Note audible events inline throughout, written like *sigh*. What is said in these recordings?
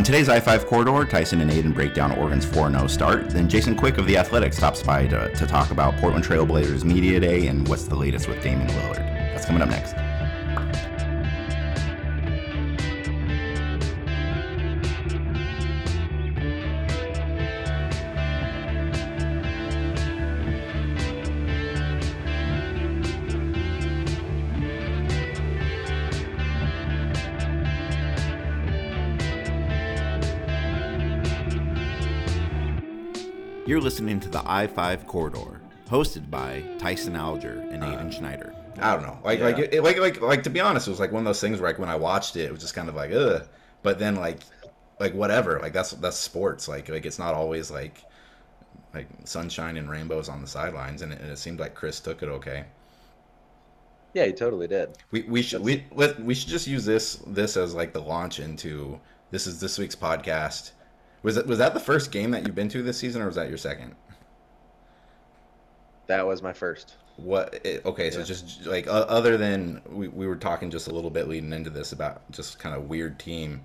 On today's I 5 corridor, Tyson and Aidan break down Oregon's 4 0 start. Then Jason Quick of The Athletic stops by to, to talk about Portland Trailblazers Media Day and what's the latest with Damian Lillard. That's coming up next. You're listening to the I 5 Corridor, hosted by Tyson Alger and Aidan uh, Schneider. I don't know. Like, yeah. like, it, like, like, like, to be honest, it was like one of those things where, like, when I watched it, it was just kind of like, ugh. But then, like, like whatever. Like, that's that's sports. Like, like it's not always like, like sunshine and rainbows on the sidelines. And it, and it seemed like Chris took it okay. Yeah, he totally did. We we should we let we should just use this this as like the launch into this is this week's podcast was that was that the first game that you've been to this season, or was that your second? That was my first. What? It, okay, yeah. so just like uh, other than we, we were talking just a little bit leading into this about just kind of weird team.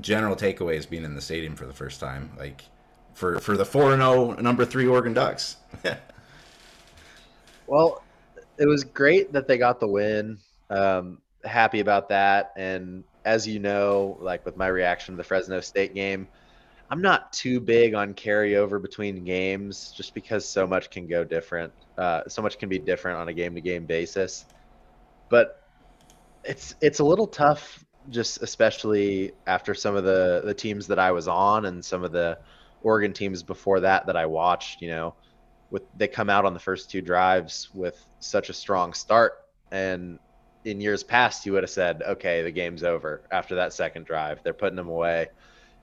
General takeaways being in the stadium for the first time, like for for the four and zero oh number three Oregon Ducks. *laughs* well, it was great that they got the win. Um, happy about that, and as you know, like with my reaction to the Fresno State game, I'm not too big on carryover between games just because so much can go different. Uh, so much can be different on a game to game basis. But it's it's a little tough, just especially after some of the the teams that I was on and some of the Oregon teams before that that I watched. You know, with they come out on the first two drives with such a strong start, and in years past you would have said, okay, the game's over after that second drive. They're putting them away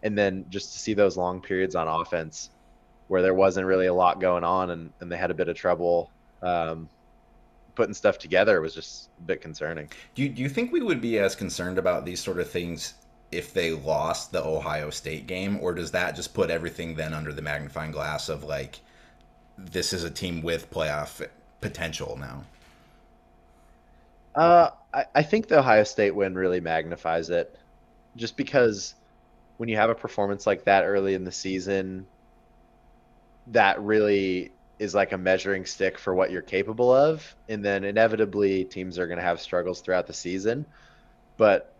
and then just to see those long periods on offense where there wasn't really a lot going on and, and they had a bit of trouble um, putting stuff together was just a bit concerning. Do you, do you think we would be as concerned about these sort of things if they lost the Ohio State game, or does that just put everything then under the magnifying glass of like this is a team with playoff potential now? Uh, I, I think the Ohio State win really magnifies it, just because when you have a performance like that early in the season, that really is like a measuring stick for what you're capable of. And then inevitably, teams are going to have struggles throughout the season. But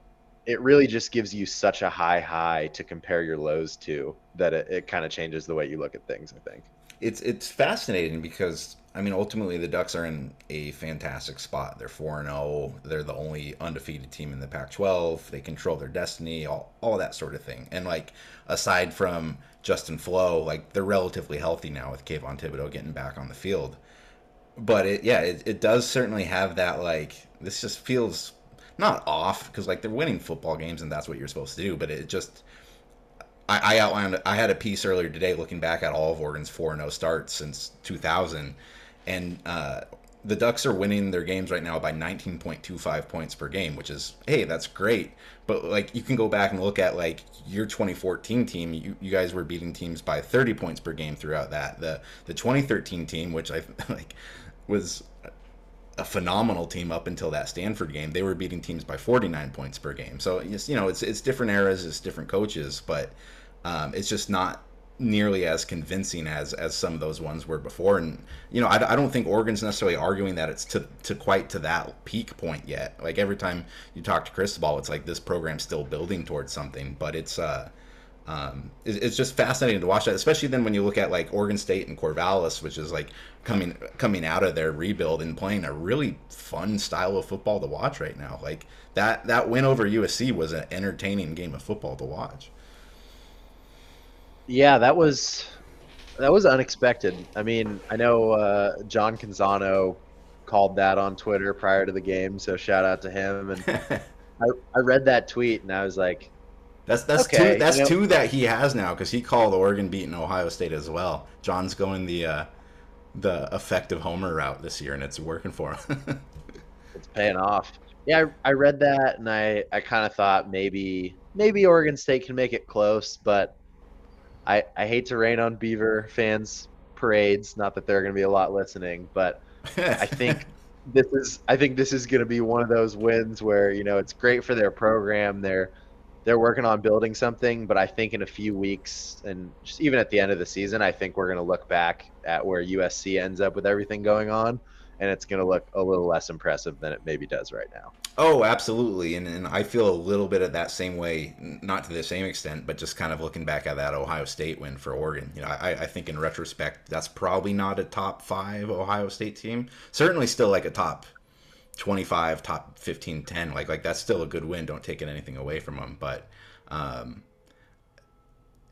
it really just gives you such a high high to compare your lows to that it, it kind of changes the way you look at things, I think. It's it's fascinating because I mean, ultimately, the Ducks are in a fantastic spot. They're 4 and 0. They're the only undefeated team in the Pac 12. They control their destiny, all, all that sort of thing. And, like, aside from Justin Flowe, like, they're relatively healthy now with Kayvon Thibodeaux getting back on the field. But, it, yeah, it, it does certainly have that, like, this just feels not off because, like, they're winning football games and that's what you're supposed to do. But it just. I, I outlined. I had a piece earlier today looking back at all of Oregon's four zero starts since 2000, and uh, the Ducks are winning their games right now by 19.25 points per game, which is hey, that's great. But like you can go back and look at like your 2014 team, you, you guys were beating teams by 30 points per game throughout that. The the 2013 team, which I *laughs* like was a phenomenal team up until that Stanford game, they were beating teams by 49 points per game. So you know, it's it's different eras, it's different coaches, but um, it's just not nearly as convincing as as some of those ones were before. And you know, I, I don't think Oregon's necessarily arguing that it's to to quite to that peak point yet. Like every time you talk to Cristobal, it's like this program's still building towards something. But it's uh, um, it's, it's just fascinating to watch that, especially then when you look at like Oregon State and Corvallis, which is like coming coming out of their rebuild and playing a really fun style of football to watch right now. Like that that win over USC was an entertaining game of football to watch. Yeah, that was that was unexpected. I mean, I know uh, John Canzano called that on Twitter prior to the game, so shout out to him. And *laughs* I, I read that tweet and I was like, "That's that's okay, two that's you know, two that he has now because he called Oregon beating Ohio State as well. John's going the uh, the effective homer route this year, and it's working for him. *laughs* it's paying off. Yeah, I, I read that and I I kind of thought maybe maybe Oregon State can make it close, but I, I hate to rain on Beaver fans parades. Not that there are going to be a lot listening, but I *laughs* think this is I think this is going to be one of those wins where you know it's great for their program. They're they're working on building something, but I think in a few weeks and just even at the end of the season, I think we're going to look back at where USC ends up with everything going on, and it's going to look a little less impressive than it maybe does right now. Oh, absolutely, and and I feel a little bit of that same way, not to the same extent, but just kind of looking back at that Ohio State win for Oregon. You know, I, I think in retrospect, that's probably not a top five Ohio State team. Certainly, still like a top 25 top 15 10 like like that's still a good win don't take anything away from them but um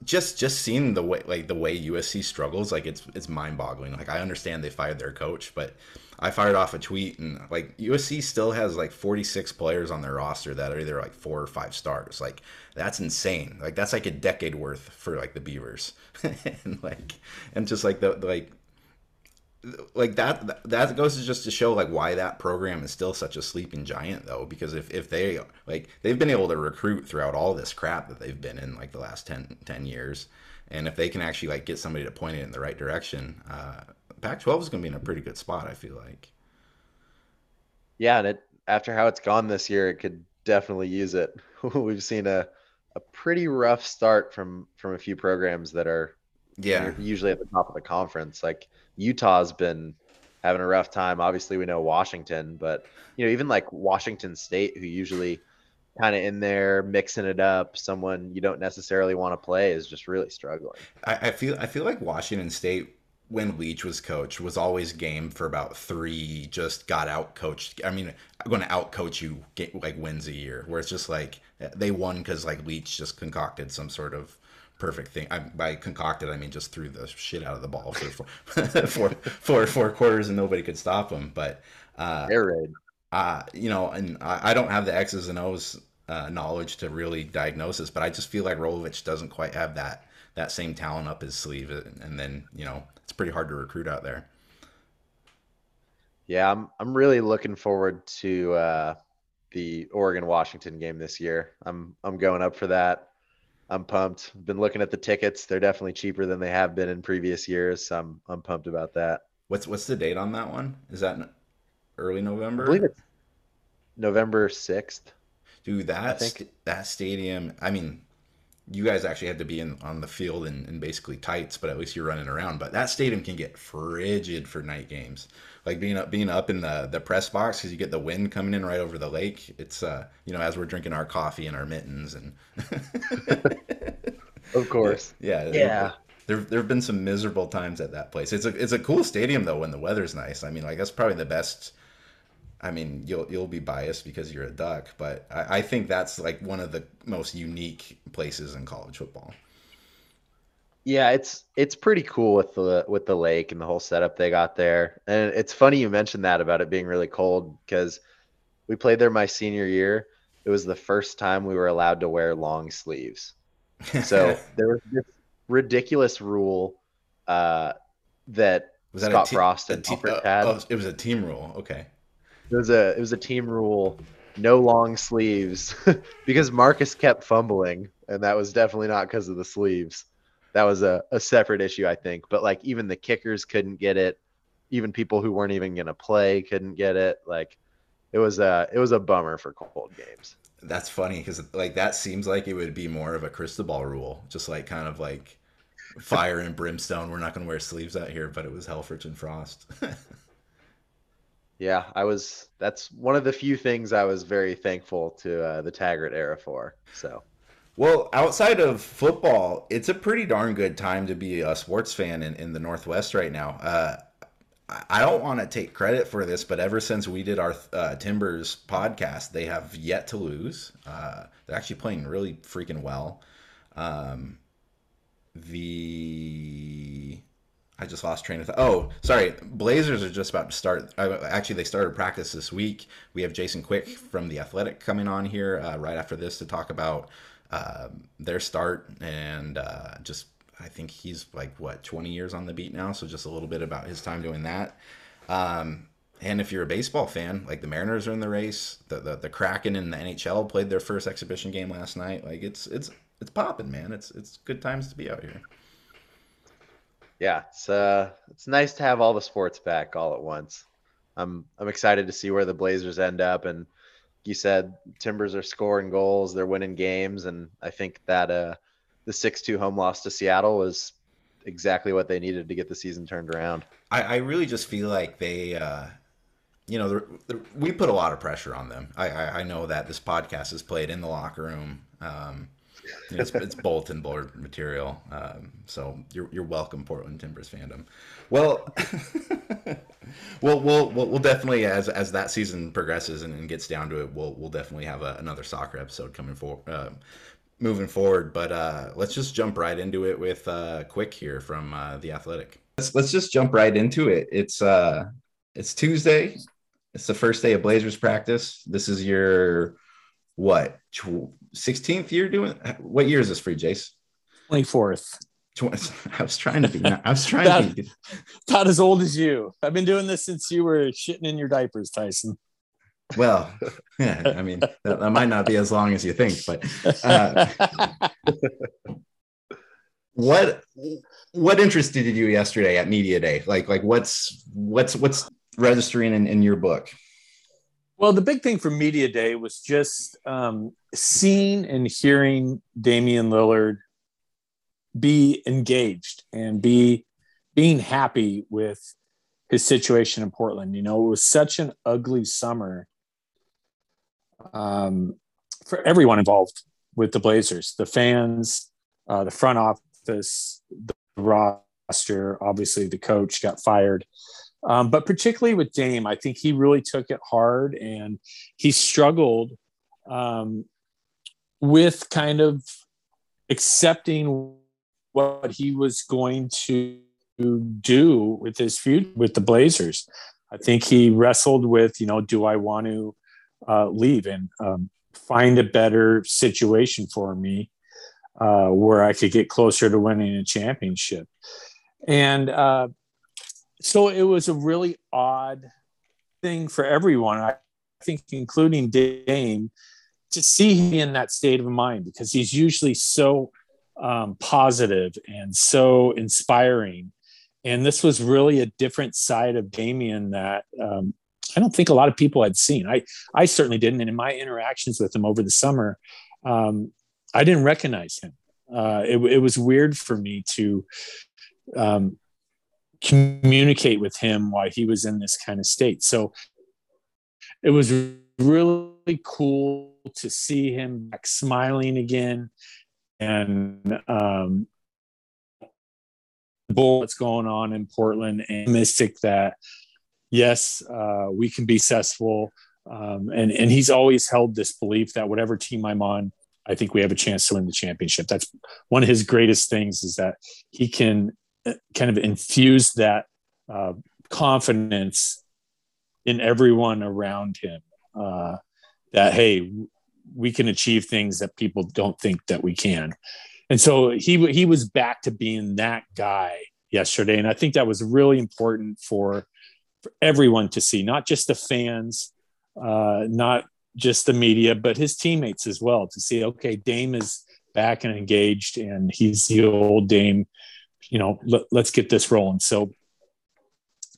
just just seeing the way like the way USC struggles like it's it's mind-boggling like I understand they fired their coach but I fired off a tweet and like USC still has like 46 players on their roster that are either like four or five stars. Like that's insane. Like that's like a decade worth for like the Beavers. *laughs* And like and just like the like like that that goes just to show like why that program is still such a sleeping giant though because if, if they like they've been able to recruit throughout all this crap that they've been in like the last 10, 10 years. And if they can actually like get somebody to point it in the right direction uh pac 12 is going to be in a pretty good spot i feel like yeah and it after how it's gone this year it could definitely use it *laughs* we've seen a a pretty rough start from from a few programs that are yeah usually at the top of the conference like Utah's been having a rough time. Obviously, we know Washington, but you know, even like Washington State, who usually kind of in there mixing it up, someone you don't necessarily want to play is just really struggling. I, I feel I feel like Washington State when Leach was coach was always game for about three just got out coached. I mean, I'm going to out coach you get like wins a year where it's just like they won because like Leach just concocted some sort of perfect thing. I, by concocted, I mean just threw the shit out of the ball for four, *laughs* four, four, four quarters and nobody could stop him. But uh, air raid. Uh, you know, and I, I, don't have the X's and O's uh, knowledge to really diagnose this, but I just feel like Rolovich doesn't quite have that that same talent up his sleeve, and then you know it's pretty hard to recruit out there. Yeah, I'm I'm really looking forward to uh, the Oregon Washington game this year. I'm I'm going up for that. I'm pumped. Been looking at the tickets; they're definitely cheaper than they have been in previous years. So I'm I'm pumped about that. What's what's the date on that one? Is that early November? I believe it's November sixth. Dude, that st- that stadium. I mean, you guys actually have to be in on the field and, in basically tights, but at least you're running around. But that stadium can get frigid for night games like being up being up in the the press box because you get the wind coming in right over the lake. It's uh you know as we're drinking our coffee and our mittens and. *laughs* of course. Yeah. Yeah. There, there have been some miserable times at that place. It's a it's a cool stadium though when the weather's nice. I mean, like that's probably the best. I mean, you'll you'll be biased because you're a duck, but I, I think that's like one of the most unique places in college football. Yeah, it's it's pretty cool with the with the lake and the whole setup they got there. And it's funny you mentioned that about it being really cold because we played there my senior year. It was the first time we were allowed to wear long sleeves. So *laughs* there was this ridiculous rule uh, that, was that Scott te- Frost and te- uh, had. Oh, it was a team rule. Okay. It was a it was a team rule. No long sleeves *laughs* because Marcus kept fumbling, and that was definitely not because of the sleeves that was a, a separate issue, I think. But like even the kickers couldn't get it. Even people who weren't even gonna play couldn't get it. Like it was a it was a bummer for cold games. That's funny because like that seems like it would be more of a Cristobal rule, just like kind of like fire and brimstone. We're not gonna wear sleeves out here, but it was Helfrich and Frost. *laughs* yeah, I was. That's one of the few things I was very thankful to uh, the Taggart era for. So well, outside of football, it's a pretty darn good time to be a sports fan in, in the Northwest right now. Uh, I don't want to take credit for this, but ever since we did our uh, Timbers podcast, they have yet to lose. Uh, they're actually playing really freaking well. Um, the I just lost train of thought. Oh, sorry. Blazers are just about to start. Uh, actually, they started practice this week. We have Jason Quick from the Athletic coming on here uh, right after this to talk about um, their start and uh, just I think he's like what 20 years on the beat now, so just a little bit about his time doing that. Um, and if you're a baseball fan, like the Mariners are in the race, the, the the Kraken in the NHL played their first exhibition game last night. Like it's it's it's popping, man. It's it's good times to be out here. Yeah, it's uh it's nice to have all the sports back all at once. I'm I'm excited to see where the Blazers end up and you said, Timbers are scoring goals, they're winning games, and I think that uh, the six-two home loss to Seattle was exactly what they needed to get the season turned around. I, I really just feel like they, uh, you know, they're, they're, we put a lot of pressure on them. I, I, I, know that this podcast is played in the locker room. Um, it's, it's bulletin board material. Um, so you're, you're welcome, Portland Timbers fandom. *laughs* Well, we'll, we'll, we'll definitely, as, as that season progresses and, and gets down to it, we'll, we'll definitely have a, another soccer episode coming for, uh, moving forward. But uh, let's just jump right into it with uh, Quick here from uh, the Athletic. Let's let's just jump right into it. It's uh, it's Tuesday. It's the first day of Blazers practice. This is your what sixteenth year doing? What year is this for you, Jace? Twenty fourth. I was trying to be. I was *laughs* trying about, to be. About as old as you. I've been doing this since you were shitting in your diapers, Tyson. Well, yeah, I mean, that, that, might not be as long as you think, but uh, *laughs* what what interested you yesterday at media day? Like, like what's what's what's registering in, in your book? Well, the big thing for media day was just um, seeing and hearing Damian Lillard be engaged and be being happy with his situation in Portland. You know, it was such an ugly summer um, for everyone involved with the Blazers, the fans, uh, the front office, the roster. Obviously, the coach got fired. Um, but particularly with Dame, I think he really took it hard and he struggled um, with kind of accepting what he was going to do with his feud with the Blazers. I think he wrestled with, you know, do I want to uh, leave and um, find a better situation for me uh, where I could get closer to winning a championship. And uh, so it was a really odd thing for everyone, I think, including Dame, to see him in that state of mind because he's usually so um, positive and so inspiring. And this was really a different side of Damian that um, I don't think a lot of people had seen. I I certainly didn't, and in my interactions with him over the summer, um, I didn't recognize him. Uh, it, it, was weird for me to um, communicate with him while he was in this kind of state. So it was really cool to see him back smiling again and um, what's going on in Portland and mystic that yes, uh, we can be successful. Um, and and he's always held this belief that whatever team I'm on, I think we have a chance to win the championship. That's one of his greatest things is that he can kind of infuse that uh, confidence in everyone around him. Uh, that hey, we can achieve things that people don't think that we can. And so he he was back to being that guy yesterday, and I think that was really important for for everyone to see, not just the fans, uh, not just the media, but his teammates as well to see, okay, Dame is back and engaged and he's the old Dame, you know, let, let's get this rolling. So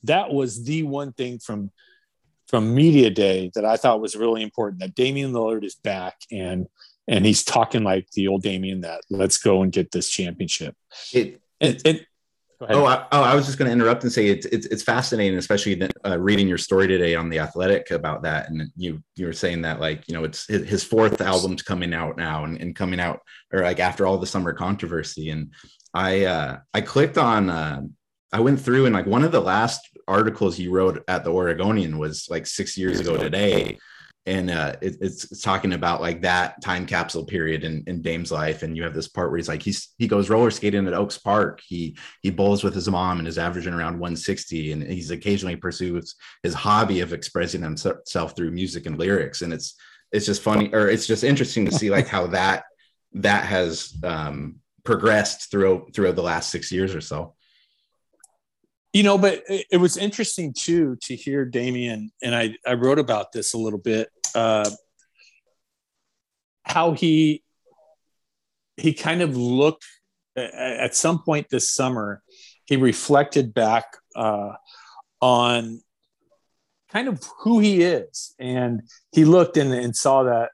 that was the one thing from from media day that I thought was really important that Damian Lillard is back and and he's talking like the old Damian that let's go and get this championship. It, it, it Oh, I, oh, I was just going to interrupt and say it's it's, it's fascinating, especially uh, reading your story today on the Athletic about that, and you you were saying that like you know it's his fourth album's coming out now and, and coming out or like after all the summer controversy, and I uh, I clicked on uh, I went through and like one of the last articles he wrote at the Oregonian was like six years ago today, and uh, it, it's, it's, talking about like that time capsule period in, in Dame's life. And you have this part where he's like he's he goes roller skating at Oaks Park. He he bowls with his mom and is averaging around 160. And he's occasionally pursues his hobby of expressing himself through music and lyrics. And it's it's just funny or it's just interesting to see like how that that has um, progressed throughout throughout the last six years or so you know but it, was interesting too to hear damian and i i wrote about this a little bit uh how he he kind of looked at some point this summer he reflected back uh on kind of who he is. And he looked and, and saw that,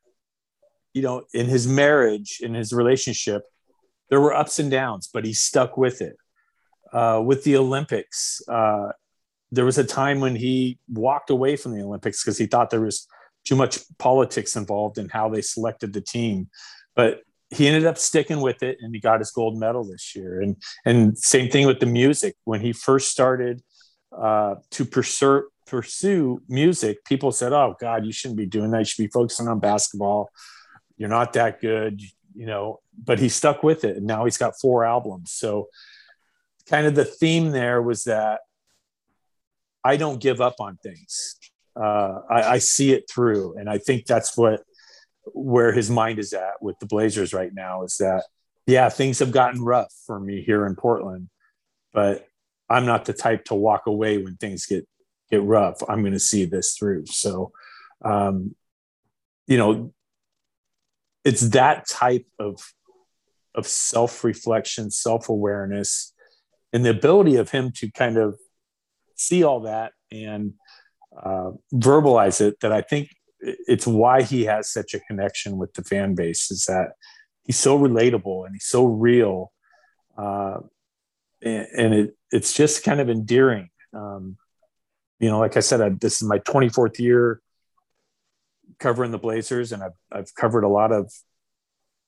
you know, in his marriage, in his relationship, there were ups and downs, but he stuck with it. Uh, with the Olympics, uh, there was a time when he walked away from the Olympics because he thought there was too much politics involved in how they selected the team. But he ended up sticking with it and he got his gold medal this year. And and same thing with the music. When he first started uh, to pursue pursue music, people said, "Oh God, you shouldn't be doing that. You should be focusing on basketball. You're not that good." You know, but he stuck with it, and now he's got four albums. So, kind of the theme there was that I don't give up on things. Uh, I, I see it through, and I think that's what where his mind is at with the Blazers right now. Is that yeah, things have gotten rough for me here in Portland, but I'm not the type to walk away when things get get rough. I'm going to see this through. So, um, you know, it's that type of of self reflection, self awareness, and the ability of him to kind of see all that and uh, verbalize it that I think it's why he has such a connection with the fan base is that he's so relatable and he's so real. Uh, and, and it, it's just kind of endearing. Um, you know, like I said, I, this is my 24th year covering the Blazers, and I've, I've covered a lot of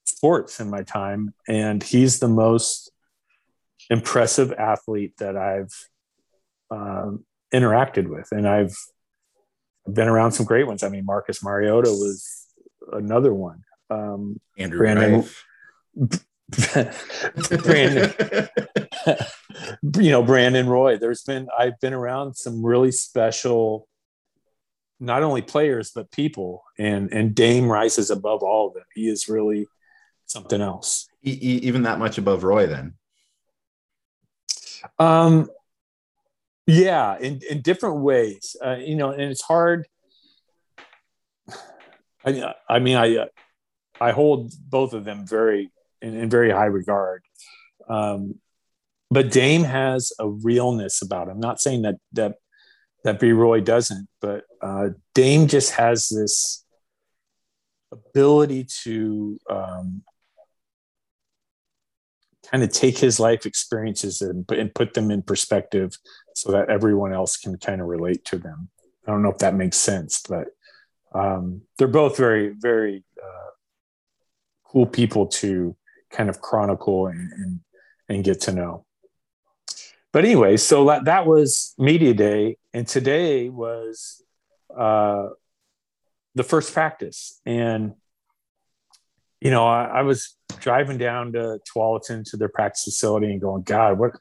sports in my time. And he's the most impressive athlete that I've um, interacted with, and I've been around some great ones. I mean, Marcus Mariota was another one. Um, Andrew Brandon, *laughs* Brandon, you know, Brandon Roy. There's been I've been around some really special, not only players but people, and and Dame rises above all of them. He is really something else. Even that much above Roy, then. Um, yeah in, in different ways. Uh, you know and it's hard. I, I mean i i hold both of them very in, in very high regard. Um, but dame has a realness about him. I'm not saying that that that b. Roy doesn't but uh, dame just has this ability to um, kind of take his life experiences and, and put them in perspective so that everyone else can kind of relate to them. I don't know if that makes sense, but um, they're both very, very uh, cool people to kind of chronicle and, and, and get to know. But anyway, so that, that was media day, and today was uh, the first practice, and you know, I, I, was driving down to Tualatin to their practice facility and going, God, what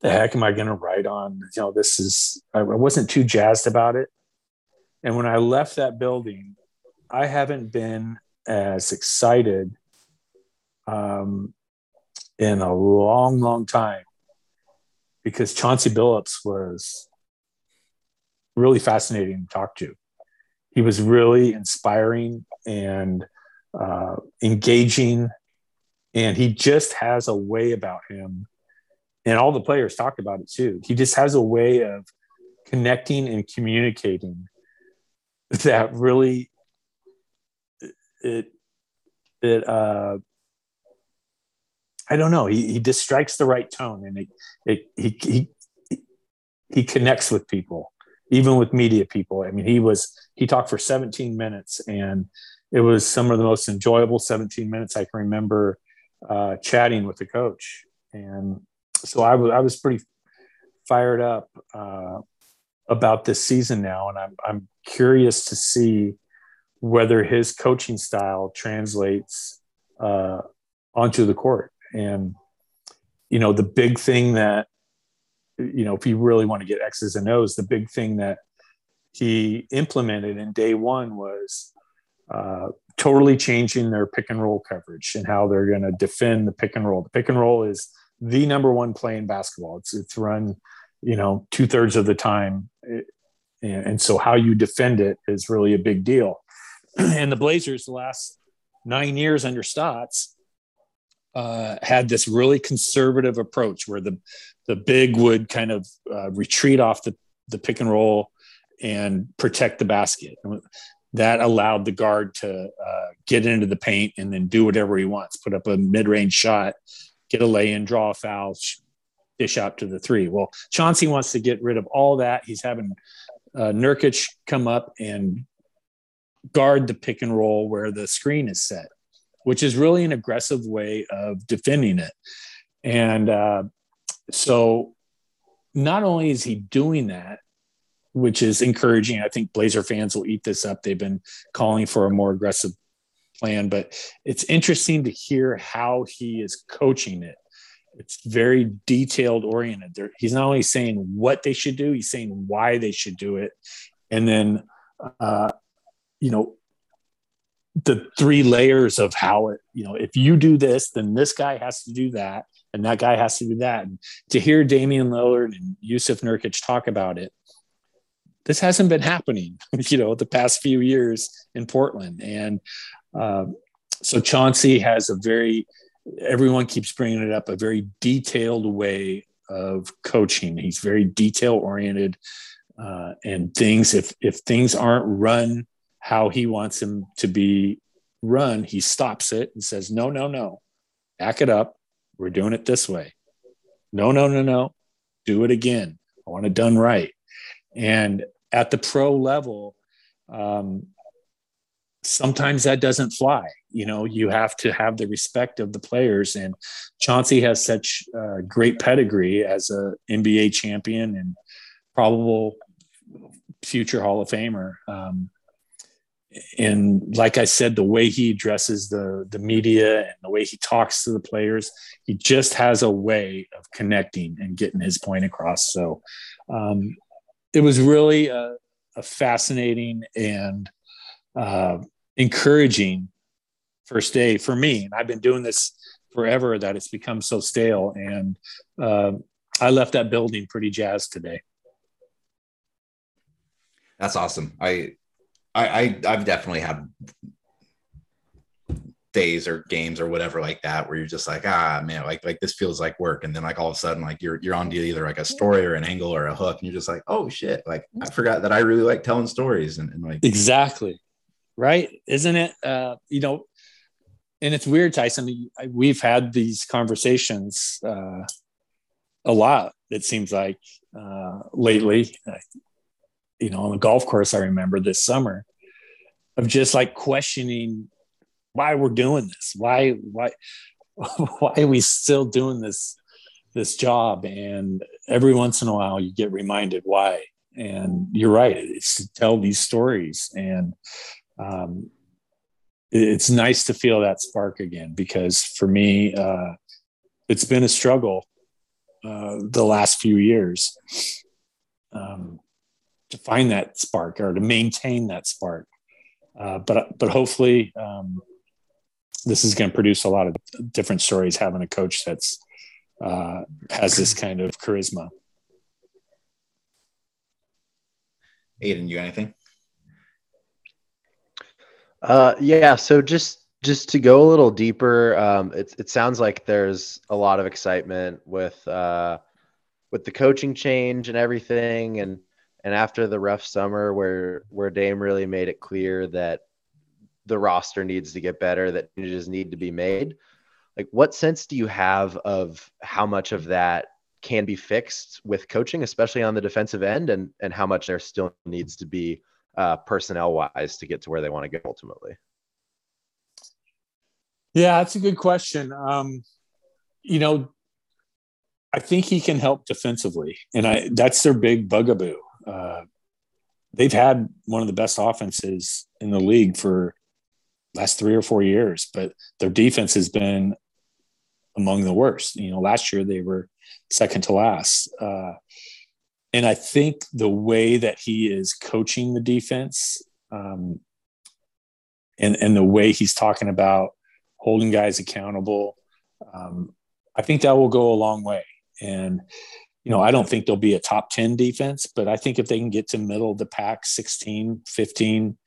the heck am I going to write on? You know, this is, I wasn't too jazzed about it. And when I left that building, I haven't been as excited um, in a long, long time because Chauncey Billups was really fascinating to talk to. He was really inspiring and uh, engaging, and he just has a way about him. And all the players talked about it too. He just has a way of connecting and communicating that really it it uh I don't know. He he just strikes the right tone, and it, it he he he connects with people, even with media people. I mean, he was he talked for 17 minutes, and it was some of the most enjoyable 17 minutes I can remember uh, chatting with the coach. And so I was, I was pretty fired up uh, about this season now. And I'm, I'm curious to see whether his coaching style translates uh, onto the court. And, you know, the big thing that, you know, if you really want to get X's and O's, the big thing that he implemented in day one was uh, totally changing their pick and roll coverage and how they're going to defend the pick and roll. The pick and roll is the number one play in basketball. It's it's run, you know, two thirds of the time, and, and so how you defend it is really a big deal. *clears throat* and the Blazers, the last nine years under Stotts, uh, had this really conservative approach where the the big would kind of uh, retreat off the the pick and roll and protect the basket. That allowed the guard to uh, get into the paint and then do whatever he wants, put up a mid range shot, get a lay in, draw a foul, dish out to the three. Well, Chauncey wants to get rid of all that. He's having uh, Nurkic come up and guard the pick and roll where the screen is set, which is really an aggressive way of defending it. And uh, so not only is he doing that, which is encouraging, I think Blazer fans will eat this up. They've been calling for a more aggressive plan, but it's interesting to hear how he is coaching it. It's very detailed oriented. He's not only saying what they should do, he's saying why they should do it. And then, uh, you know, the three layers of how it, you know, if you do this, then this guy has to do that, and that guy has to do that. And to hear Damian Lillard and Jusuf Nurkic talk about it, this hasn't been happening, *laughs* you know, the past few years in Portland. And uh, so Chauncey has a very, everyone keeps bringing it up, a very detailed way of coaching. He's very detail oriented. Uh, and things, if if things aren't run how he wants them to be run, he stops it and says, "No, no, no, back it up. We're doing it this way. No, no, no, no, do it again. I want it done right." And at the pro level, um, sometimes that doesn't fly. You know, you have to have the respect of the players. And Chauncey has such uh, great pedigree as a NBA champion and probable future Hall of Famer. Um, and like I said, the way he addresses the the media and the way he talks to the players, he just has a way of connecting and getting his point across. So um, it was really a, a fascinating and uh, encouraging first day for me. And I've been doing this forever that it's become so stale. And uh, I left that building pretty jazzed today. That's awesome. I, I, I I've definitely had days or games or whatever like that where you're just like ah man like like this feels like work. And then like all of a sudden like you're you're on to either like a story or an angle or a hook and you're just like oh shit like I forgot that I really like telling stories. And, and like exactly. Right? Isn't it uh you know and it's weird Tyson we've had these conversations uh a lot it seems like uh lately you know on the golf course I remember this summer of just like questioning why we're doing this? Why why *laughs* why are we still doing this this job? And every once in a while you get reminded why. And you're right it's to tell these stories. And um, it's nice to feel that spark again because for me uh, it's been a struggle uh, the last few years um, to find that spark or to maintain that spark. Uh, but but hopefully um, this is going to produce a lot of different stories having a coach that's uh, has this kind of charisma. Aidan, you anything? Uh, yeah. So just just to go a little deeper, um, it it sounds like there's a lot of excitement with uh, with the coaching change and everything, and and after the rough summer where where Dame really made it clear that the roster needs to get better, that changes need to be made. Like, what sense do you have of how much of that can be fixed with coaching, especially on the defensive end, and and how much there still needs to be uh, personnel wise to get to where they want to go ultimately? Yeah, that's a good question. Um, you know, I think he can help defensively, and I that's their big bugaboo. Uh, they've had one of the best offenses in the league for last three or four years, but their defense has been among the worst. You know, last year they were second to last. Uh, and I think the way that he is coaching the defense um, and, and the way he's talking about holding guys accountable, um, I think that will go a long way. And, you know, I don't think they'll be a top 10 defense, but I think if they can get to middle of the pack, 16, 15,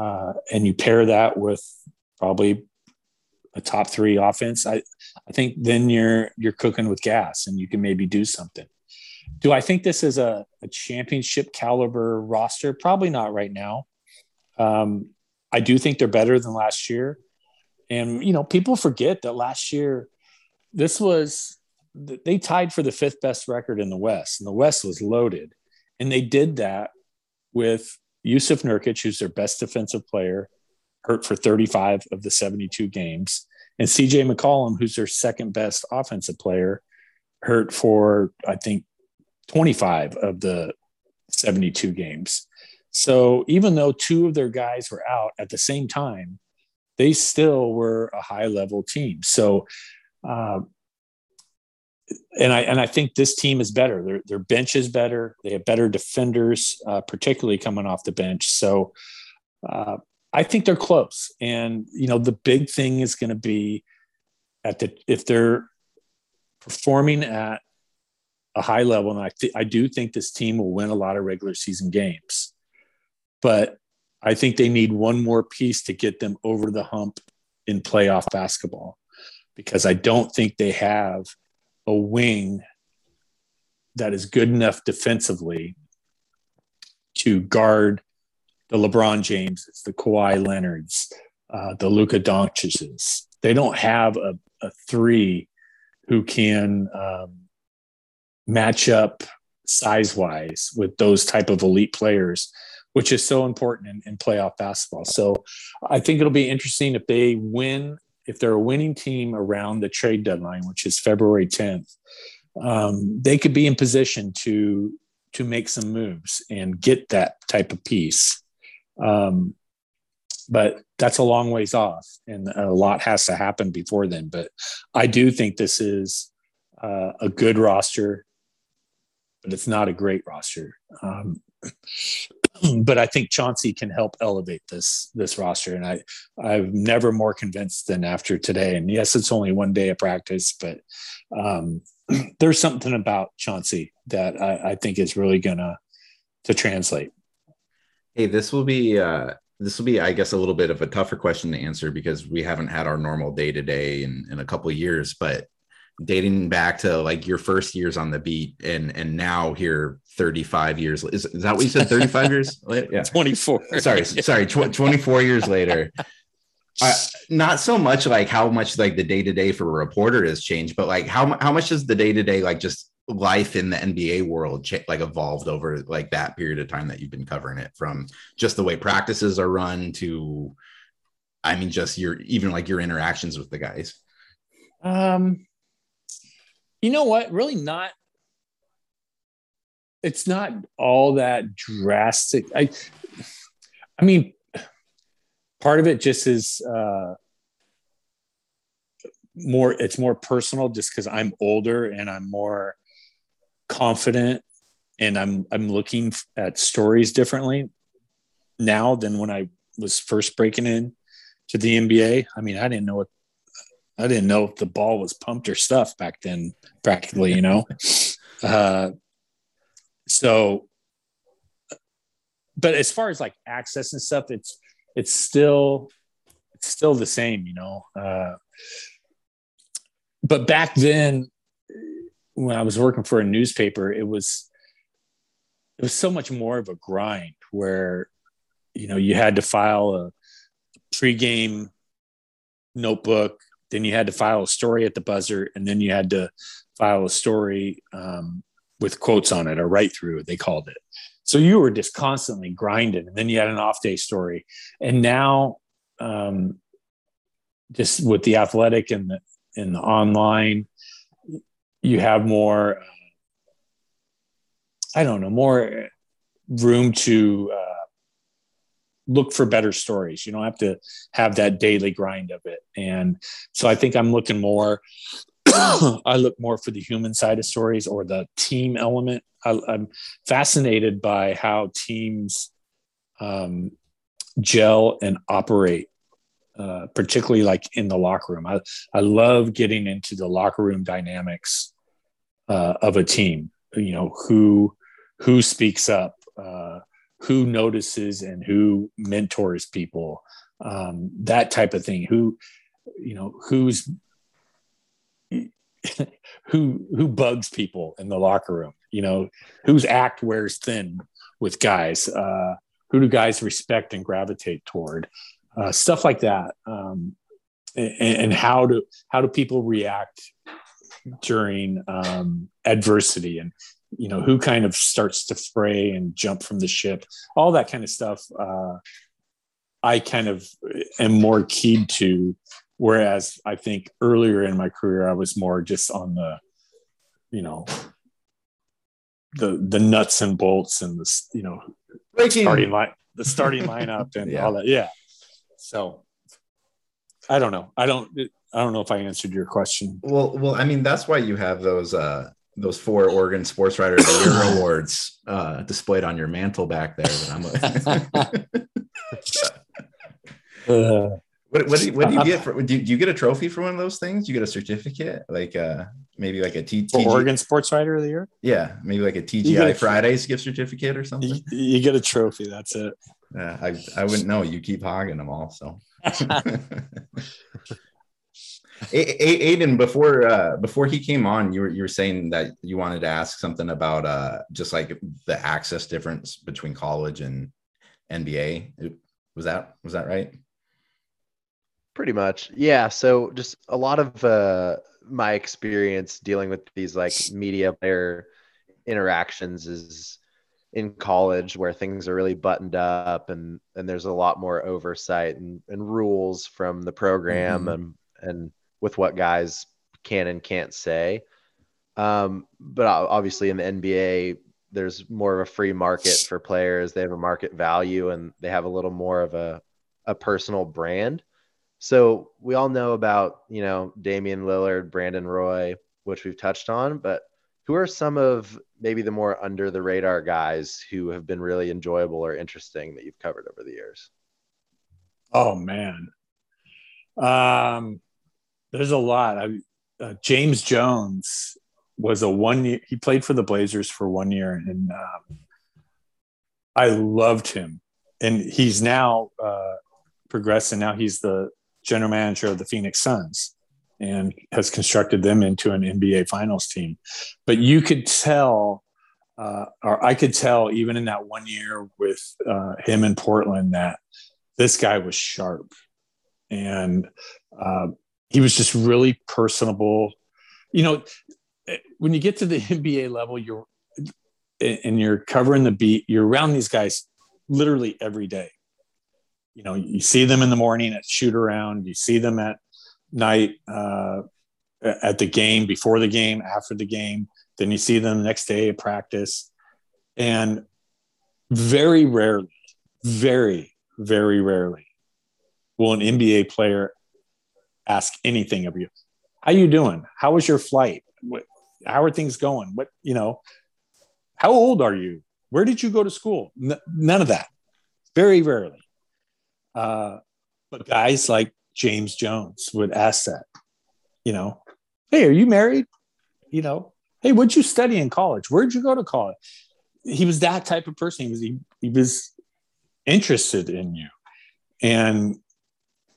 uh, and you pair that with probably a top three offense, I, I think then you're you're cooking with gas and you can maybe do something. do I think this is a, a championship caliber roster? Probably not right now. Um, I do think they're better than last year. And, you know, people forget that last year, this was, they tied for the fifth best record in the West, and the West was loaded. And they did that with Jusuf Nurkic, who's their best defensive player, hurt for 35 of the 72 games, and CJ McCollum, who's their second best offensive player, hurt for, I think, 25 of the 72 games. So even though two of their guys were out at the same time, they still were a high level team. So, uh, and I and I think this team is better. Their their bench is better. They have better defenders, uh, particularly coming off the bench. So, uh, I think they're close. And you know, the big thing is going to be at the if they're performing at a high level, and I th- I do think this team will win a lot of regular season games but I think they need one more piece to get them over the hump in playoff basketball because I don't think they have a wing that is good enough defensively to guard the LeBron Jameses, the Kawhi Leonards, uh, the Luka Doncic's. They don't have a, a three who can um, match up size wise with those type of elite players which is so important in, in playoff basketball. So I think it'll be interesting if they win, if they're a winning team around the trade deadline, which is February 10th, um, they could be in position to to make some moves and get that type of piece. Um, but that's a long ways off, and a lot has to happen before then. But I do think this is uh, a good roster, but it's not a great roster. Um, *clears throat* but I think Chauncey can help elevate this this roster, and I I'm never more convinced than after today. And yes, it's only one day of practice, but um, *clears throat* there's something about Chauncey that I, I think is really gonna to translate. Hey, this will be uh, this will be, I guess, a little bit of a tougher question to answer because we haven't had our normal day to day in in a couple years. But dating back to like your first years on the beat and and now here 35 years is, is that what you said 35 *laughs* years later? Yeah. 24 sorry sorry tw- 24 years later. *laughs* Uh, not so much like how much like the day to day for a reporter has changed but like how how much does the day to day like just life in the NBA world cha- like evolved over like that period of time that you've been covering it from just the way practices are run to I mean just your even like your interactions with the guys? Um you know what? Really not. It's not all that drastic. I, I mean, part of it just is uh, more. It's more personal, just because I'm older and I'm more confident, and I'm I'm looking at stories differently now than when I was first breaking in to the NBA. I mean, I didn't know what I didn't know if the ball was pumped or stuff back then, practically, you know. *laughs* Uh, so, but as far as like access and stuff, it's it's still it's still the same, you know. Uh, but back then, when I was working for a newspaper, it was it was so much more of a grind where you know you had to file a pregame notebook then you had to file a story at the buzzer, and then you had to file a story um, with quotes on it, a write through, they called it. So you were just constantly grinding, and then you had an off day story. And now, um, just with the athletic and the the online, you have more. I don't know, more room to uh, look for better stories. You don't have to have that daily grind of it. And so I think I'm looking more, *clears throat* I look more for the human side of stories or the team element. I, am fascinated by how teams um, gel and operate. Uh, particularly like in the locker room, I, I love getting into the locker room dynamics uh, of a team. You know who who speaks up, uh, who notices and who mentors people um, that type of thing who you know who's *laughs* who who bugs people in the locker room You know, whose act wears thin with guys? Uh, who do guys respect and gravitate toward? Uh, stuff like that. Um, and, and, how do how do people react during um, adversity and you know who kind of starts to fray and jump from the ship all that kind of stuff uh, i kind of am more keyed to. Whereas i think earlier in my career i was more just on the you know the the nuts and bolts and the you know Breaking. starting line the starting *laughs* lineup and yeah. all that. Yeah. So i don't know. I don't i don't know if i answered your question. Well well i mean that's why you have those uh those four Oregon Sports Writer of the Year awards uh, displayed on your mantle back there. That I'm. uh, *laughs* what, what, do you, what do you get for? Do you, do you, get a trophy for one of those things? You get a certificate, like uh, maybe like a T. TG, Oregon Sports Writer of the Year. Yeah, maybe like a TGI a, Fridays gift certificate or something. You, you, get a trophy. That's it. Yeah, I I wouldn't know. You keep hogging them all, so. *laughs* *laughs* Aidan, before uh, before he came on, you were you were saying that you wanted to ask something about uh, just like the access difference between college and NBA. Was that was that right? Pretty much, yeah. So just a lot of uh, my experience dealing with these like media player interactions is in college where things are really buttoned up and and there's a lot more oversight and, and rules from the program mm-hmm. and and with what guys can and can't say. Um, but obviously in the NBA, there's more of a free market for players. They have a market value and they have a little more of a, a personal brand. So we all know about, you know, Damian Lillard, Brandon Roy, which we've touched on, but who are some of maybe the more under the radar guys who have been really enjoyable or interesting that you've covered over the years? Oh man. Um, there's a lot. I, uh, James Jones was a one year. He played for the Blazers for one year, and um, I loved him. And he's now uh, progressed, and now he's the general manager of the Phoenix Suns, and has constructed them into an NBA Finals team. But you could tell, uh, or I could tell, even in that one year with uh, him in Portland, that this guy was sharp, and uh, he was just really personable. You know, when you get to the *laughs* NBA level, you're and you're covering the beat, you're around these guys literally every day. You know, you see them in the morning at shoot around, you see them at night uh, at the game, before the game, after the game. Then you see them the next day at practice. And very rarely, very, very rarely will an NBA player ask anything of you. How you doing? How was your flight? What, how are things going? What, you know, how old are you? Where did you go to school? N- none of that. Very rarely. Uh, but guys like James Jones would ask that, you know, hey, are you married? You know, hey, what'd you study in college? Where'd you go to college? He was that type of person. He was he, he was interested in you, and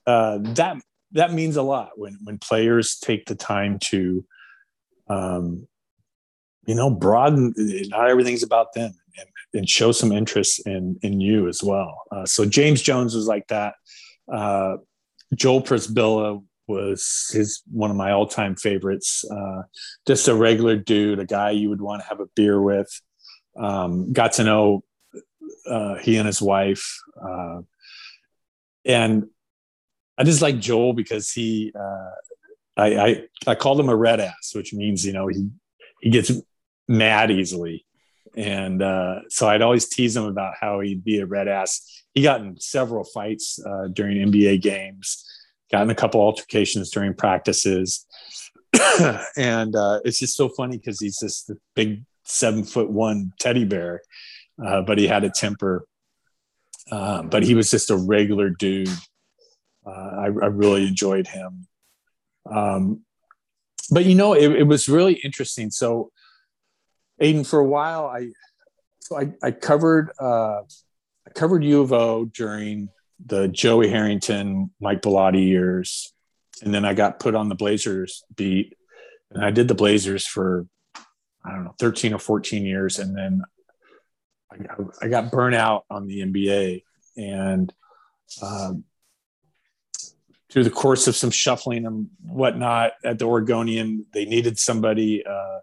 uh, that that means a lot when when players take the time to um, you know broaden not everything's about them and, and show some interest in in you as well. Uh, so james jones was like that. Uh, joel Przybilla was his one of my all-time favorites. Uh, just a regular dude a guy you would want to have a beer with. Um, got to know uh, he and his wife. Uh, and I just like Joel because he, uh, I, I, I called him a red ass, which means you know he he gets mad easily, and uh, so I'd always tease him about how he'd be a red ass. He got in several fights uh, during NBA games, got in a couple altercations during practices, *coughs* and uh, it's just so funny because he's just the big seven foot one teddy bear, uh, but he had a temper. Uh, but he was just a regular dude uh, I, I, really enjoyed him. Um, but you know, it, it, was really interesting. So, Aidan, for a while, I so I, I covered uh, I covered U of O during the Joey Harrington, Mike Bellotti years, and then I got put on the Blazers beat, and I did the Blazers for I don't know, 13 or 14 years. And then I got, I got burnt out on the NBA. And um, through the course of some shuffling and whatnot at the Oregonian, they needed somebody uh,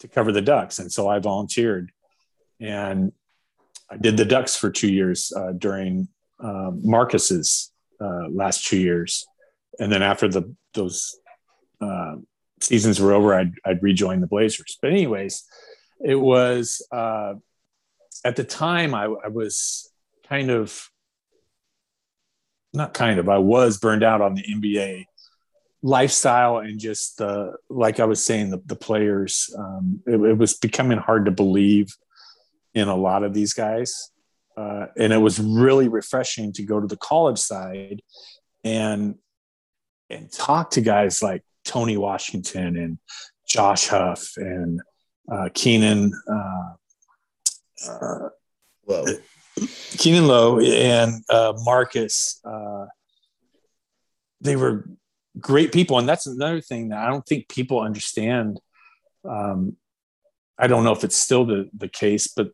to cover the Ducks. And so I volunteered. And I did the Ducks for two years uh, during uh, Marcus's uh, last two years. And then after the those uh, seasons were over, I'd, I'd rejoin the Blazers. But anyways, it was uh, at the time I, I was kind of not kind of I was burned out on the NBA lifestyle and just the like I was saying the, the players um, it, it, was becoming hard to believe in a lot of these guys uh, and it was really refreshing to go to the college side and and talk to guys like Tony Washington and Josh Huff and uh, Keanon uh, uh. Keanon Lowe and uh, Marcus. Uh, they were great people, and that's another thing that I don't think people understand. Um, I don't know if it's still the, the case, but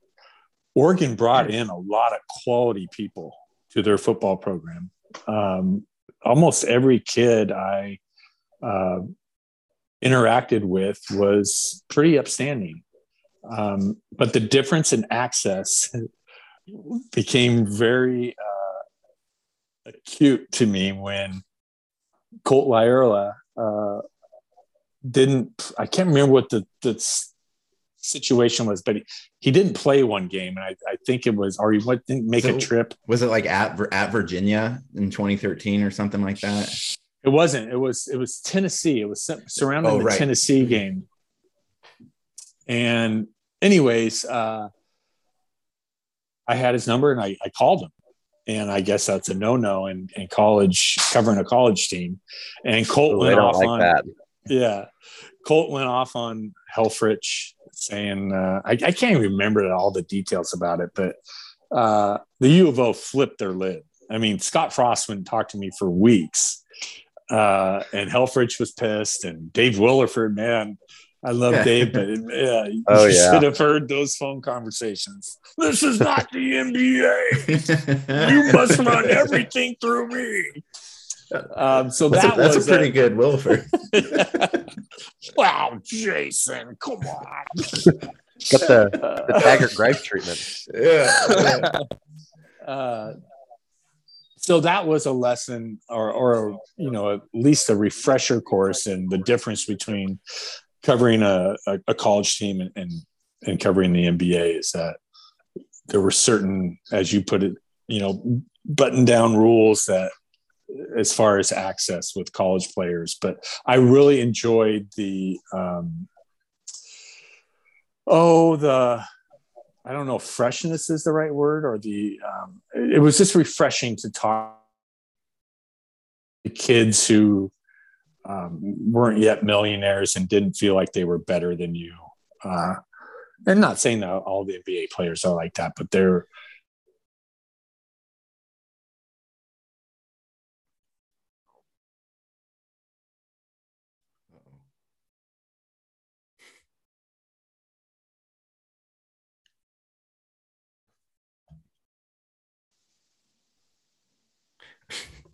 Oregon brought in a lot of quality people to their football program. Um, almost every kid I uh, interacted with was pretty upstanding. Um, but the difference in access became very uh, acute to me when Colt Lyerla uh, didn't. I can't remember what the, the situation was, but he, he didn't play one game, and I, I think it was, or he didn't make so, a trip. Was it like at at Virginia in 2013 or something like that? It wasn't. It was. It was Tennessee. It was surrounding oh, the right. Tennessee game. And, anyways, uh, I had his number and I, I called him, and I guess that's a no-no in, in college covering a college team. And Colt went off like on that. Yeah, Colt went off on Helfrich saying uh, I, I, can't remember all the details about it, but uh, the U of O flipped their lid. I mean, Scott Frost wouldn't talk to me for weeks, uh, and Helfrich was pissed, and Dave Williford, man. I love Dave, but *laughs* yeah, oh, you yeah. should have heard those phone conversations. This is not the NBA. *laughs* you must run everything through me. Um, so that's that a, that's was a pretty a, good Williford. *laughs* wow, Jason, come on. Got the, the Taggart Gripe treatment. Yeah. Uh, so that was a lesson, or, or you know, at least a refresher course in the difference between covering a, a, a college team and, and and covering the NBA. Is that there were certain, as you put it, you know, button down rules that as far as access with college players. But I really enjoyed the um, oh the I don't know freshness is the right word or the um, it was just refreshing to talk to kids who um, weren't yet millionaires and didn't feel like they were better than you. Uh, and not saying that all the NBA players are like that, but they're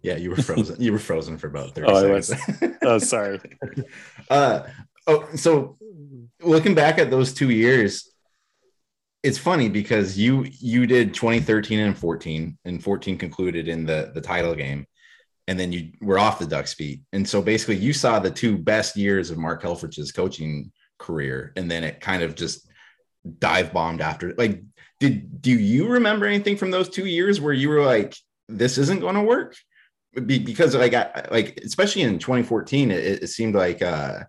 Yeah, you were frozen. you were frozen for about 30 oh, seconds. oh, sorry. *laughs* uh, oh, so looking back at those two years, it's funny because you you did 2013 and 14, and 14 concluded in the the title game, and then you were off the Ducks feet. And so basically, you saw the two best years of Mark Helfrich's coaching career, and then it kind of just dive bombed after. Like, did do you remember anything from those two years where you were like, "This isn't going to work"? Because like I, like especially in 2014 it, it, seemed like uh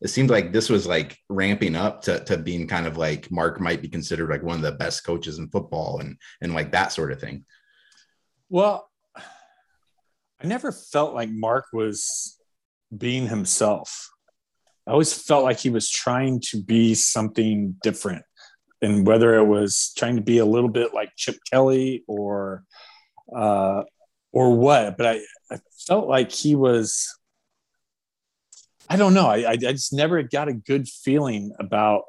it seemed like this was like ramping up to, to being kind of like mark might be considered like one of the best coaches in football and and like that sort of thing. Well i never felt like mark was being himself. I always felt like he was trying to be something different and whether it was trying to be a little bit like chip kelly or uh, or what, but I, I felt like he was. I don't know. I, I just never got a good feeling about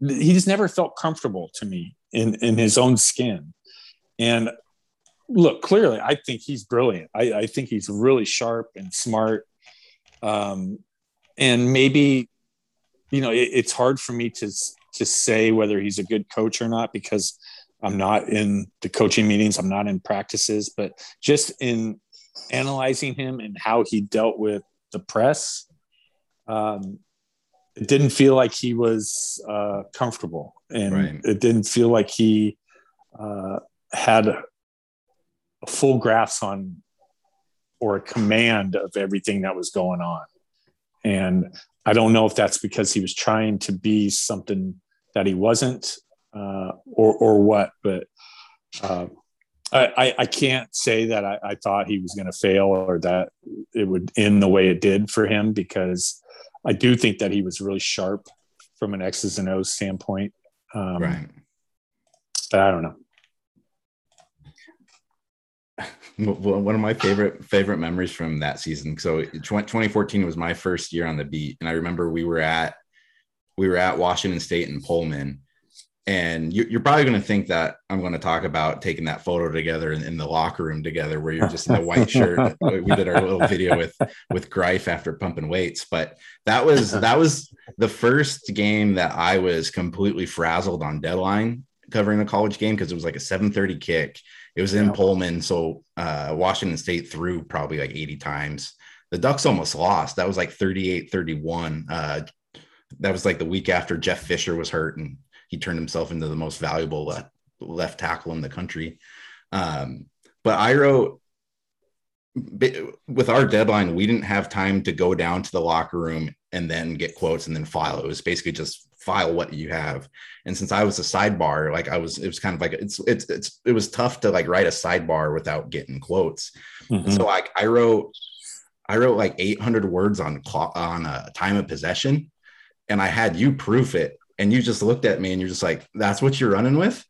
he just never felt comfortable to me in in his own skin. And look, clearly, I think he's brilliant. I, I think he's really sharp and smart. Um, and maybe, you know, it, it's hard for me to to say whether he's a good coach or not because I'm not in the coaching meetings, I'm not in practices, but just in analyzing him and how he dealt with the press, um, it didn't feel like he was uh, comfortable, and right. it didn't feel like he uh, had a, a full grasp on or a command of everything that was going on. And I don't know if that's because he was trying to be something that he wasn't, uh, or or what. But uh, I, I can't say that I, I thought he was going to fail or that it would end the way it did for him because I do think that he was really sharp from an X's and O's standpoint. Um, right. But I don't know. *laughs* One of my favorite favorite memories from that season. So 2014 was my first year on the beat, and I remember we were at we were at Washington State in Pullman, and you, are probably going to think that I'm going to talk about taking that photo together in, in, the locker room together, where you're just in a white shirt. *laughs* we did our little video with with Greif after pumping weights, but that was *laughs* that was the first game that I was completely frazzled on deadline covering a college game because it was like a 7:30 kick. It was in yeah. Pullman, so uh, Washington State threw probably like 80 times. The Ducks almost lost. That was like 38-31. Uh, that was like the week after Jake Fisher was hurt and he turned himself into the most valuable left, left tackle in the country. Um, but Iro, with our deadline, we didn't have time to go down to the locker room and then get quotes and then file. It was basically just file what you have. And since I was a sidebar, like I was, it was kind of like it's it's it's it was tough to like write a sidebar without getting quotes. Mm-hmm. So like I wrote I wrote like 800 words on on a time of possession, and I had you proof it and you just looked at me and you're just like, that's what you're running with?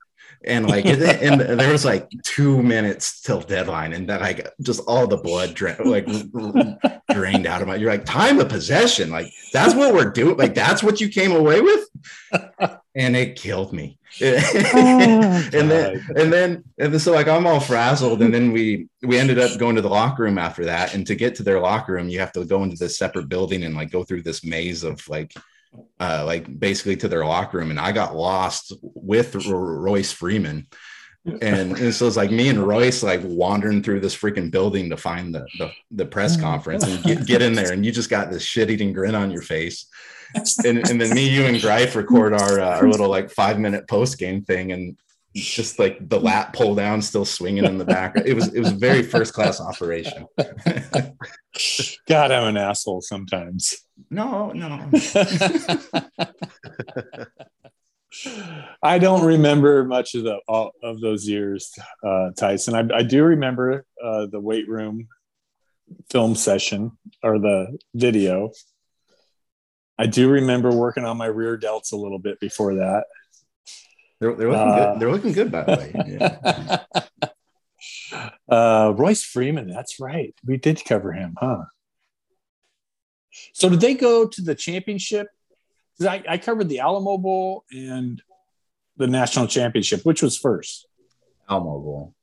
And like, *laughs* and there was like two minutes till deadline, and then I got just all the blood dra- like drained out of my. You're like time of possession, like that's what we're doing. Like that's what you came away with, and it killed me. *laughs* oh, and then and then and then so like I'm all frazzled, and then we we ended up going to the locker room after that. And to get to their locker room, you have to go into this separate building and like go through this maze of like uh, like basically to their locker room, and I got lost with Royce Freeman. And, and, *laughs* so it's like me and Royce like wandering through this freaking building to find the the, the press oh conference and get, get in there, and you just got this shit eating grin on your face. And, and then me, you, and Greif record our uh, our little like five minute post game thing, and just like the lap pull down still swinging in the back. It was it was very first class operation. *laughs* God, I'm an asshole sometimes. No, no. *laughs* I don't remember much of the all of those years, uh, Tyson. I, I do remember uh, the weight room film session or the video. I do remember working on my rear delts a little bit before that. They're, they're looking uh, good. They're looking good, by the way. *laughs* Yeah. uh, Royce Freeman. That's right. We did cover him, huh? So did they go to the championship? I, I covered the Alamo Bowl and the national championship. Which was first? Alamo Bowl.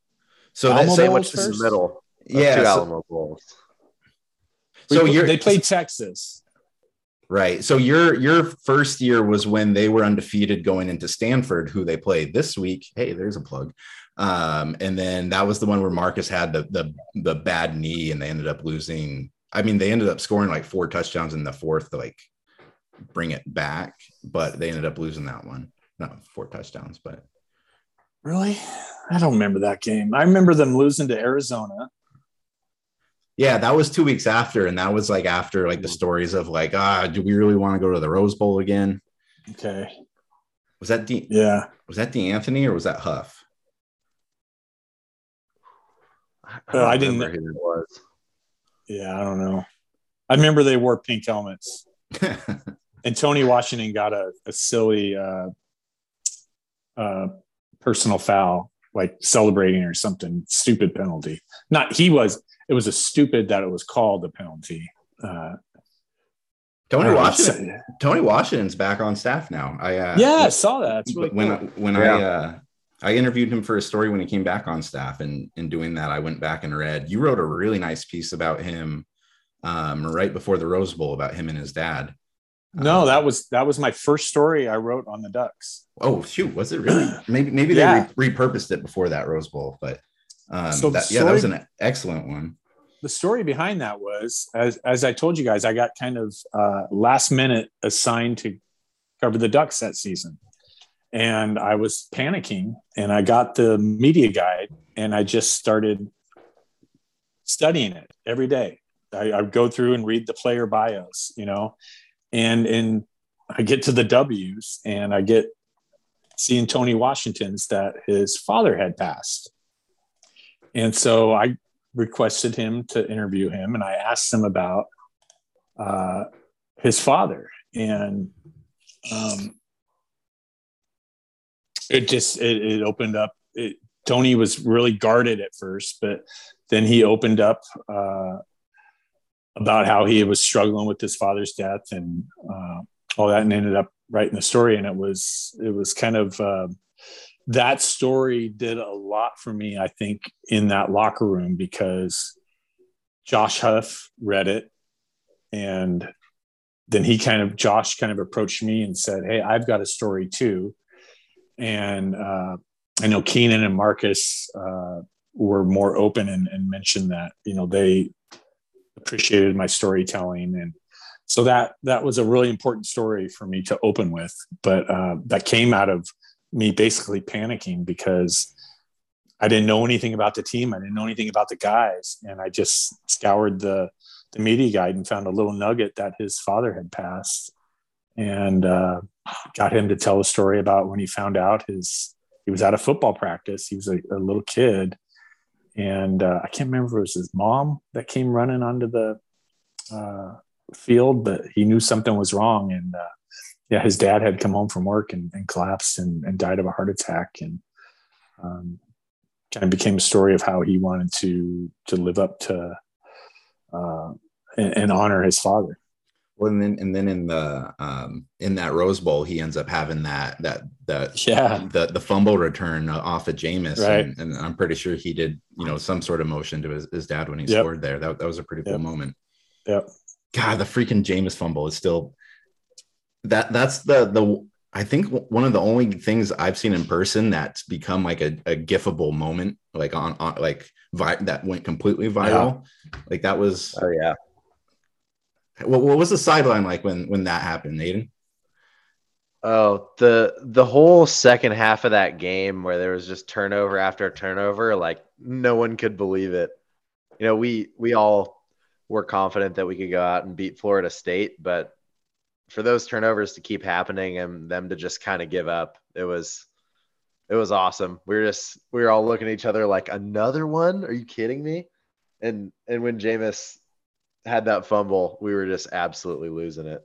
So Alamo that, Bowl was in the middle. Yeah, two so, Alamo Bowls. So you they played Texas. Right. So your your first year was when they were undefeated going into Stanford, who they played this week. Hey, there's a plug. Um, and then that was the one where Marcus had the the the bad knee, and they ended up losing. I mean, they ended up scoring like four touchdowns in the fourth to like bring it back, but they ended up losing that one. Not four touchdowns, but really, I don't remember that game. I remember them losing to Arizona. Yeah, that was two weeks after, and that was like after like the stories of like, ah, do we really want to go to the Rose Bowl again? Okay. Was that D? Yeah. Was that D'Anthony or was that Huff? I, I didn't. Remember who it was. Yeah, I don't know. I remember they wore pink helmets, *laughs* and Tony Washington got a, a silly uh, uh, personal foul, like celebrating or something, stupid penalty. Not he was it was a stupid that it was called a penalty. Uh, Tony Washington. Tony Washington's back on staff now. I uh, yeah, I saw that. Really when cool. when yeah. I uh, I interviewed him for a story when he came back on staff, and in doing that, I went back and read. You wrote a really nice piece about him um, right before the Rose Bowl about him and his dad. No, um, that was that was my first story I wrote on the Ducks. Oh shoot, was it really? *clears throat* Maybe maybe yeah. they re- repurposed it before that Rose Bowl, but um, so that, story, yeah, that was an excellent one. The story behind that was, as as I told you guys, I got kind of uh, last minute assigned to cover the Ducks that season, and I was panicking, and I got the media guide, and I just started studying it every day. I, I go through and read the player bios, you know, and and I get to the W's, and I get seeing Tony Washington's that his father had passed and so I requested him to interview him, and I asked him about uh, his father, and um, it just it, it opened up. It, Tony was really guarded at first, but then he opened up uh, about how he was struggling with his father's death and uh, all that, and ended up writing the story. And it was it was kind of uh, that story did a lot for me, I think, in that locker room because Josh Huff read it and then he kind of Josh kind of approached me and said, "Hey, I've got a story too," and uh, I know Keanon and Marcus uh, were more open and, and, mentioned that you know they appreciated my storytelling, and so that that was a really important story for me to open with. But uh, that came out of me basically panicking because I didn't know anything about the team. I didn't know anything about the guys. And I just scoured the, the media guide and found a little nugget that his father had passed and uh, got him to tell a story about when he found out his, he was at a football practice. He was a, a little kid. And uh, I can't remember if it was his mom that came running onto the uh, field, but he knew something was wrong. And uh, yeah, his dad had come home from work and, and collapsed and, and, died of a heart attack, and um, kind of became a story of how he wanted to to live up to uh, and, and, honor his father. Well, and then and then in the um, in that Rose Bowl, he ends up having that that that *laughs* yeah the the fumble return off of Jameis, right. and, and, I'm pretty sure he did you know some sort of motion to his, his dad when he yep. scored there. That that was a pretty cool moment. Yep. God, the freaking Jameis fumble is still that that's the the I think one of the only things I've seen in person that's become like a, a gifable moment, like on, on like vi- that went completely viral. Yeah. Like that was. Oh yeah. What, what was the sideline like when when that happened, Nathan? Oh, the the whole second half of that game where there was just turnover after turnover, like no one could believe it. You know, we we all were confident that we could go out and beat Florida State, but for those turnovers to keep happening and them to just kind of give up, it was it was awesome. We were just we were all looking at each other like another one. Are you kidding me? And and when Jameis had that fumble, we were just absolutely losing it.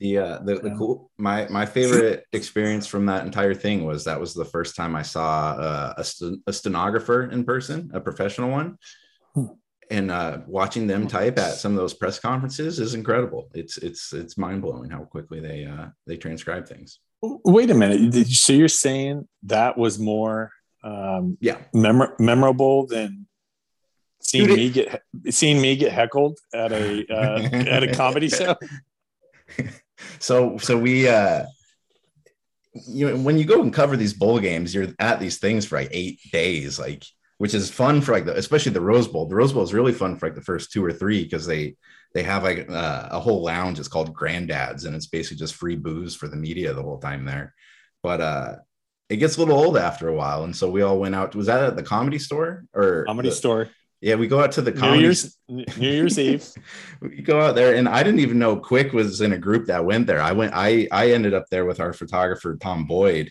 The uh the, the cool my my favorite experience from that entire thing was that was the first time I saw uh, a, st- a stenographer in person, a professional one. Hmm and uh, watching them type at some of those press conferences is incredible. It's it's it's mind blowing how quickly they uh, they transcribe things. Wait a minute. So you're saying that was more um, yeah mem- memorable than seeing Dude, me get seeing me get heckled at a *laughs* uh, at a comedy show? *laughs* So so we uh you know when you go and cover these bowl games, you're at these things for like eight days. Like which is fun for like the, especially the Rose Bowl. The Rose Bowl is really fun for like the first two or three because they they have like uh, a whole lounge. It's called Granddads, and it's basically just free booze for the media the whole time there. But uh, it gets a little old after a while, and so we all went out. Was that at the comedy store or comedy the, store? Yeah, we go out to the comedy. New Year's New Year's Eve. *laughs* we go out there, and I didn't even know Quick was in a group that went there. I went. I I ended up there with our photographer Tom Boyd,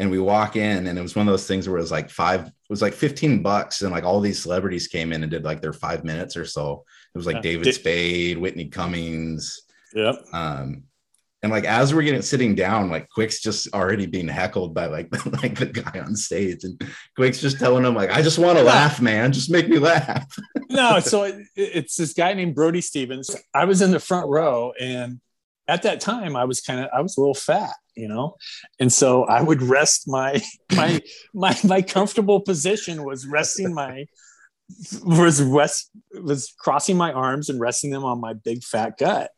and we walk in and it was one of those things where it was like five it was like 15 bucks and like all these celebrities came in and did like their five minutes or so it was like yeah. david spade whitney cummings yep um and like as we're getting sitting down like quick's just already being heckled by like *laughs* like the guy on stage. And quick's just telling him like i just want to laugh man. Just make me laugh. *laughs* No so it, it's this guy named brody stevens. I was in the front row and at that time I was kind of I was a little fat, you know, and so I would rest my *laughs* my my my comfortable position was resting my was rest was crossing my arms and resting them on my big fat gut.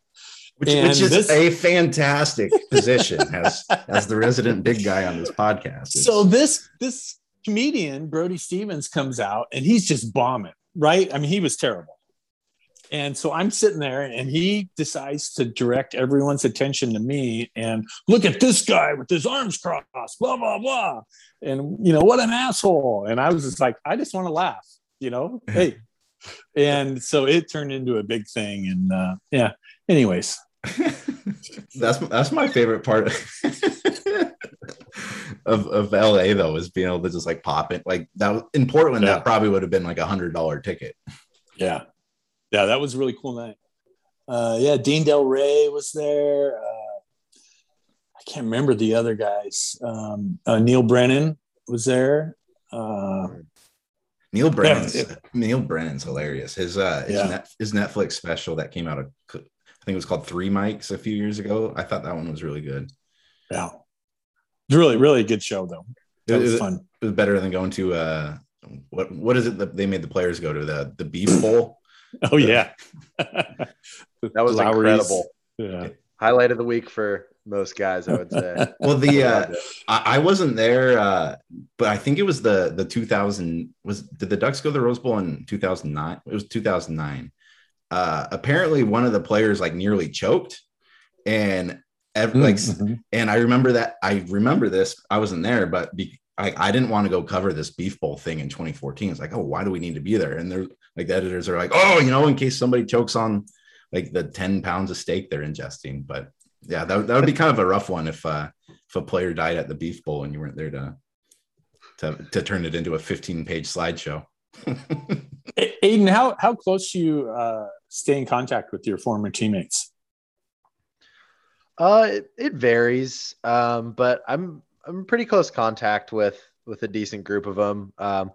Which, which is this, a fantastic position *laughs* as as the resident big guy on this podcast. It's, so this this comedian Brody Stevens comes out and he's just bombing, right? I mean, he was terrible. And so I'm sitting there and he decides to direct everyone's attention to me and look at this guy with his arms crossed, blah, blah, blah. And, you know, what an asshole. And I was just like, I just want to laugh, you know, *laughs* hey. And so it turned into a big thing. And uh, yeah, anyways. *laughs* that's that's my favorite part of, *laughs* of LA though is being able to just like pop it like that in Portland yeah. that probably would have been like a hundred dollar ticket. Yeah, yeah, that was a really cool night. Uh, yeah, Dean Delray was there. Uh, I can't remember the other guys. Um, uh, Neal Brennan was there. Uh, Neal Brennan's yeah, Neal Brennan's hilarious. His uh his, yeah. net, his Netflix special that came out of I think it was called Three Mics a few years ago. I thought that one was really good. Yeah, it's really really a good show though. That was, was fun. It was better than going to uh what what is it that they made the players go to the the beef *laughs* bowl. Oh yeah, *laughs* that was Lawry's. incredible. Yeah, highlight of the week for most guys, I would say. *laughs* well, the uh, I, I wasn't there, uh, but I think it was the the 2000 was did the Ducks go to the Rose Bowl in 2009? It was 2009. Uh, apparently, one of the players like nearly choked, and every, mm, mm-hmm. like, and I remember that I remember this. I wasn't there, but be, I, I didn't want to go cover this beef bowl thing in 2014. It's like, oh, why do we need to be there? And they're like, the editors are like, oh, you know, in case somebody chokes on like the 10 pounds of steak they're ingesting. But yeah, that, that would be kind of a rough one if uh if a player died at the beef bowl and you weren't there to to, to turn it into a 15 page slideshow. *laughs* Aidan, how how close do you uh, stay in contact with your former teammates? Uh, it, it varies, um, but I'm I'm pretty close contact with with a decent group of them. Um,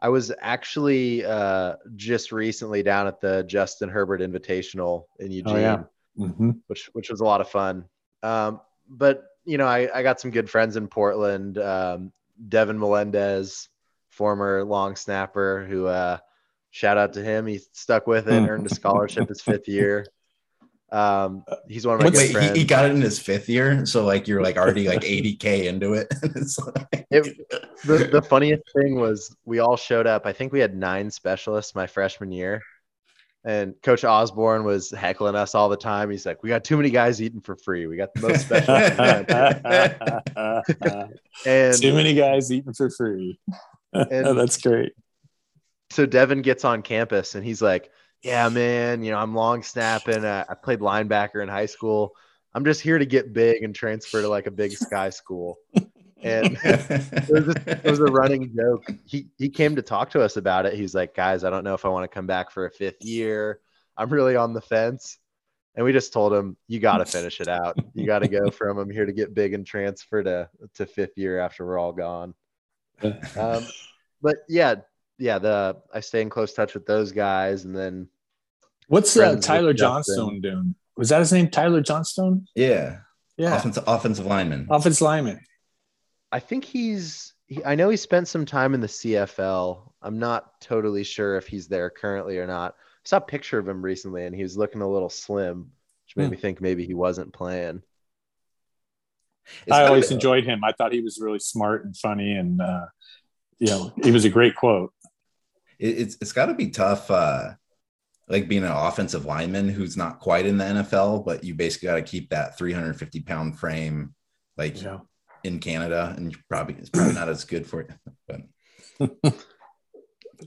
I was actually uh, just recently down at the Justin Herbert Invitational in Eugene, oh, yeah. mm-hmm. which which was a lot of fun. Um, but you know, I, I got some good friends in Portland. Um, Devin Melendez, former long snapper, who uh, shout out to him. He stuck with it, earned a scholarship his fifth year. Um, he's one of my Wait, friends. He, he, got it in his fifth year, so like you're like already like 80k into it. *laughs* like... it the, the funniest thing was we all showed up. I think we had nine specialists my freshman year, and Coach Osborne was heckling us all the time. He's like, "We got too many guys eating for free. We got the most specialists." *laughs* and too many guys eating for free. *laughs* And That's great. So Devin gets on campus and he's like yeah, man, you know, I'm long snapping. Uh, I played linebacker in high school. I'm just here to get big and transfer to like a big sky school. And *laughs* it, was just, it was a running joke. He he came to talk to us about it. He's like, guys, I don't know if I want to come back for a fifth year. I'm really on the fence. And we just told him, you got to finish it out. You got to go *laughs* from I'm here to get big and transfer to to fifth year after we're all gone. Um, but yeah, yeah, the I stay in close touch with those guys, and then What's uh, Tyler Johnstone doing? Was that his name, Tyler Johnstone? Yeah, yeah, offensive offensive lineman. Offensive lineman. I think he's. He, I know he spent some time in the CFL. I'm not totally sure if he's there currently or not. I saw a picture of him recently, and he was looking a little slim, which made hmm. me think maybe he wasn't playing. It's I always enjoyed him. I thought he was really smart and funny, and uh, you know, he was a great quote. It, it's it's got to be tough. Uh, like being an offensive lineman who's not quite in the NFL, but you basically got to keep that 350 pound frame like yeah. in Canada, and probably it's probably not as good for you. But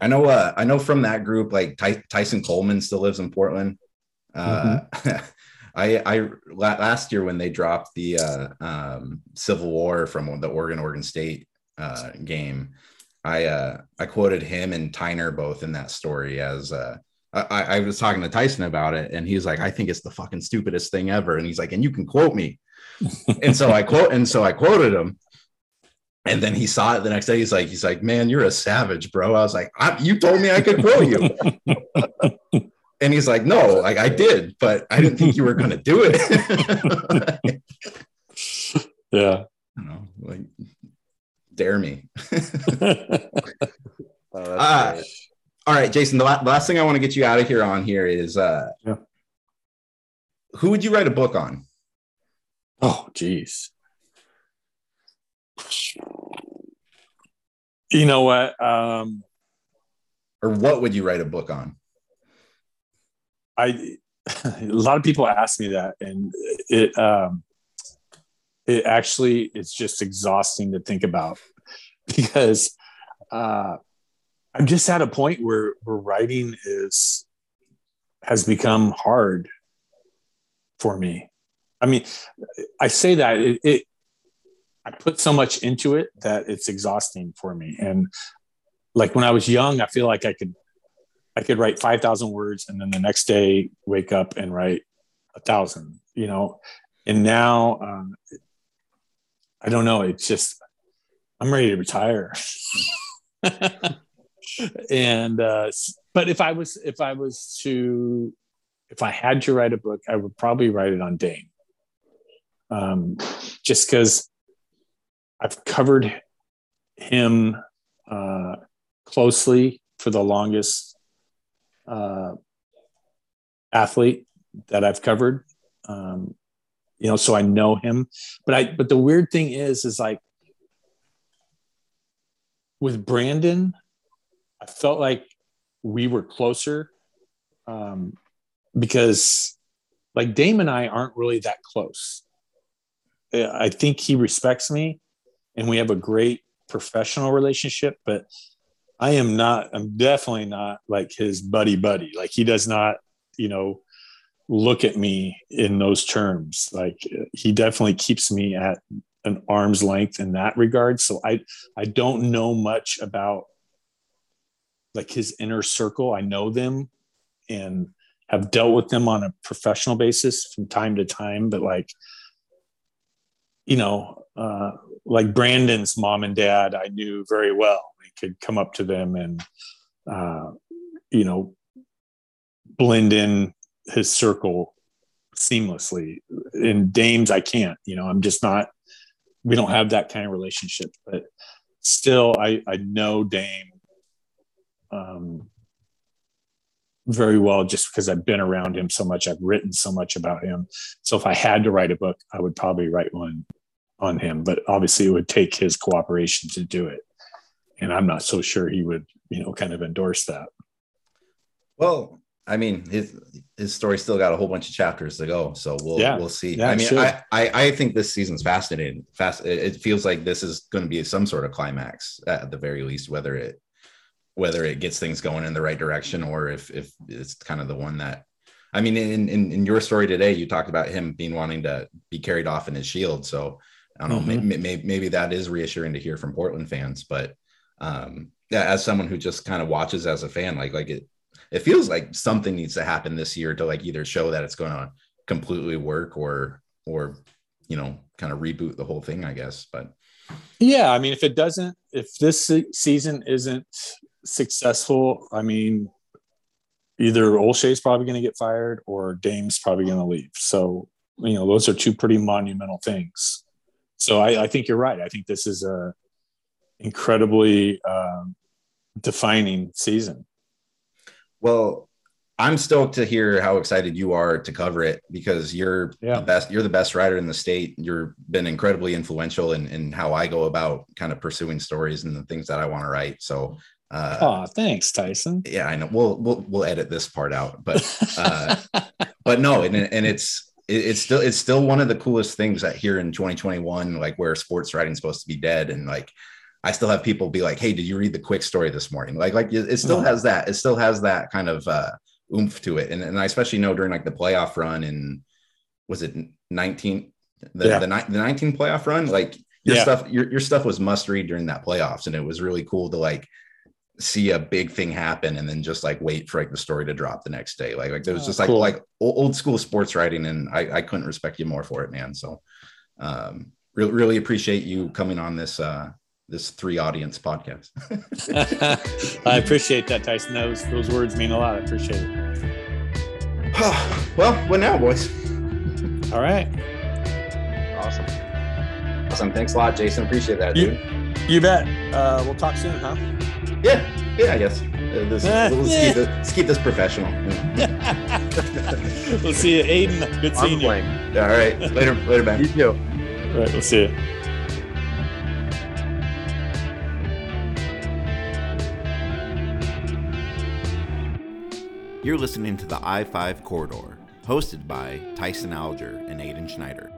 I know, uh, I know from that group, like Ty- Tyson Coleman still lives in Portland. Uh, mm-hmm. *laughs* I, I last year when they dropped the uh, um, Civil War from the Oregon Oregon State uh, game, I uh, I quoted him and Tyner both in that story as uh, I, I was talking to Tyson about it, and he's like, "I think it's the fucking stupidest thing ever." And he's like, "And you can quote me." *laughs* and so I quote, and so I quoted him. And then he saw it the next day. He's like, he's like, man, you're a savage, bro. I was like, I, you told me I could quote you. *laughs* And he's like, no, like I did, but I didn't think you were going to do it. *laughs* yeah. You know, like, dare me. *laughs* Oh, that's Uh. All right, Jason, the, la- the last thing I want to get you out of here on here is uh, Yeah. who would you write a book on? Oh, geez. You know what? Um, Or what would you write a book on? I *laughs* a lot of people ask me that, and it um, it actually it's just exhausting to think about *laughs* because uh, I'm just at a point where where writing is has become hard for me. I mean, I say that it, it I put so much into it that it's exhausting for me, and like when I was young, I feel like I could I could write 5,000 words and then the next day wake up and write a thousand, you know? And now, um, I don't know. It's just, I'm ready to retire. and, uh, but if I was, if I was to, if I had to write a book, I would probably write it on Dame. Um, just because I've covered him uh, closely for the longest uh, athlete that I've covered. Um, you know, so I know him. But I but the weird thing is, is like with Brandon, I felt like we were closer um, because like Dame and I aren't really that close. I think he respects me and we have a great professional relationship, but I am not, I'm definitely not like his buddy buddy. Like he does not, you know, look at me in those terms. Like he definitely keeps me at an arm's length in that regard. So I, I don't know much about like his inner circle. I know them and have dealt with them on a professional basis from time to time, but like, you know, uh, like Brandon's mom and dad, I knew very well. I could come up to them and, uh, you know, blend in his circle seamlessly. In Dames, I can't. You know, I'm just not. We don't have that kind of relationship. But still, I I know Dame um, very well just because I've been around him so much. I've written so much about him. So if I had to write a book, I would probably write one on him. But obviously, it would take his cooperation to do it, and I'm not so sure he would, you know, kind of endorse that. Well, I mean, his his story still got a whole bunch of chapters to go, so we'll Yeah. we'll see. Yeah, I mean, sure. I, I I think this season's fascinating. Fast, it it feels like this is going to be some sort of climax at the very least, whether it whether it gets things going in the right direction or if if it's kind of the one that. I mean, in, in in your story today, you talked about him being wanting to be carried off in his shield. So I don't know, Mhm. maybe, maybe maybe that is reassuring to hear from Portland fans. But um, yeah, as someone who just kind of watches as a fan, like like it it feels like something needs to happen this year to like either show that it's going to completely work or or you know kind of reboot the whole thing i guess but Yeah, I mean, if it doesn't, if this season isn't successful, I mean, either Olshey's probably going to get fired or Dame's probably going to leave. So, you know, those are two pretty monumental things. So I, I think you're right. I think this is a incredibly um, defining season. Well i'm stoked to hear how excited you are to cover it because you're Yeah. the best you're the best writer in the state you've been incredibly influential in, in how i go about kind of pursuing stories and the things that i want to write so uh Oh, thanks, Tyson. yeah i know we'll we'll, we'll edit this part out but uh *laughs* but no and, and it's it's still it's still one of the coolest things that here in 2021 like where sports writing's supposed to be dead and like i still have people be like hey did you read the quick story this morning like like it, it still Oh. has that it still has that kind of uh oomph to it and, and i especially know during like the playoff run in was it 19 the, Yeah. the, ni- the 19 playoff run like your Yeah. stuff your, your stuff was must read during that playoffs and it was really cool to like see a big thing happen and then just like wait for like the story to drop the next day. Like like there was Oh, just like cool. like old school sports writing, and I, I couldn't respect you more for it, man. So um really really appreciate you coming on this uh this three audience podcast. *laughs* I appreciate that, Tyson. Those those words mean a lot. I appreciate it. *sighs* well, what now, boys? All right. Awesome. Awesome. Thanks a lot, Jason. Appreciate that, You- dude. You bet. Uh, we'll talk soon, huh? Yeah, yeah, I guess. Uh, this, *laughs* Eh, let's, yeah. keep this, let's keep this professional. *laughs* We'll see you, Aidan. Good seeing I'm you. playing. All right, later, later, Ben. You too. All right, we'll see you. You're listening to the I 5 Corridor, hosted by Tyson Alger and Aidan Schneider.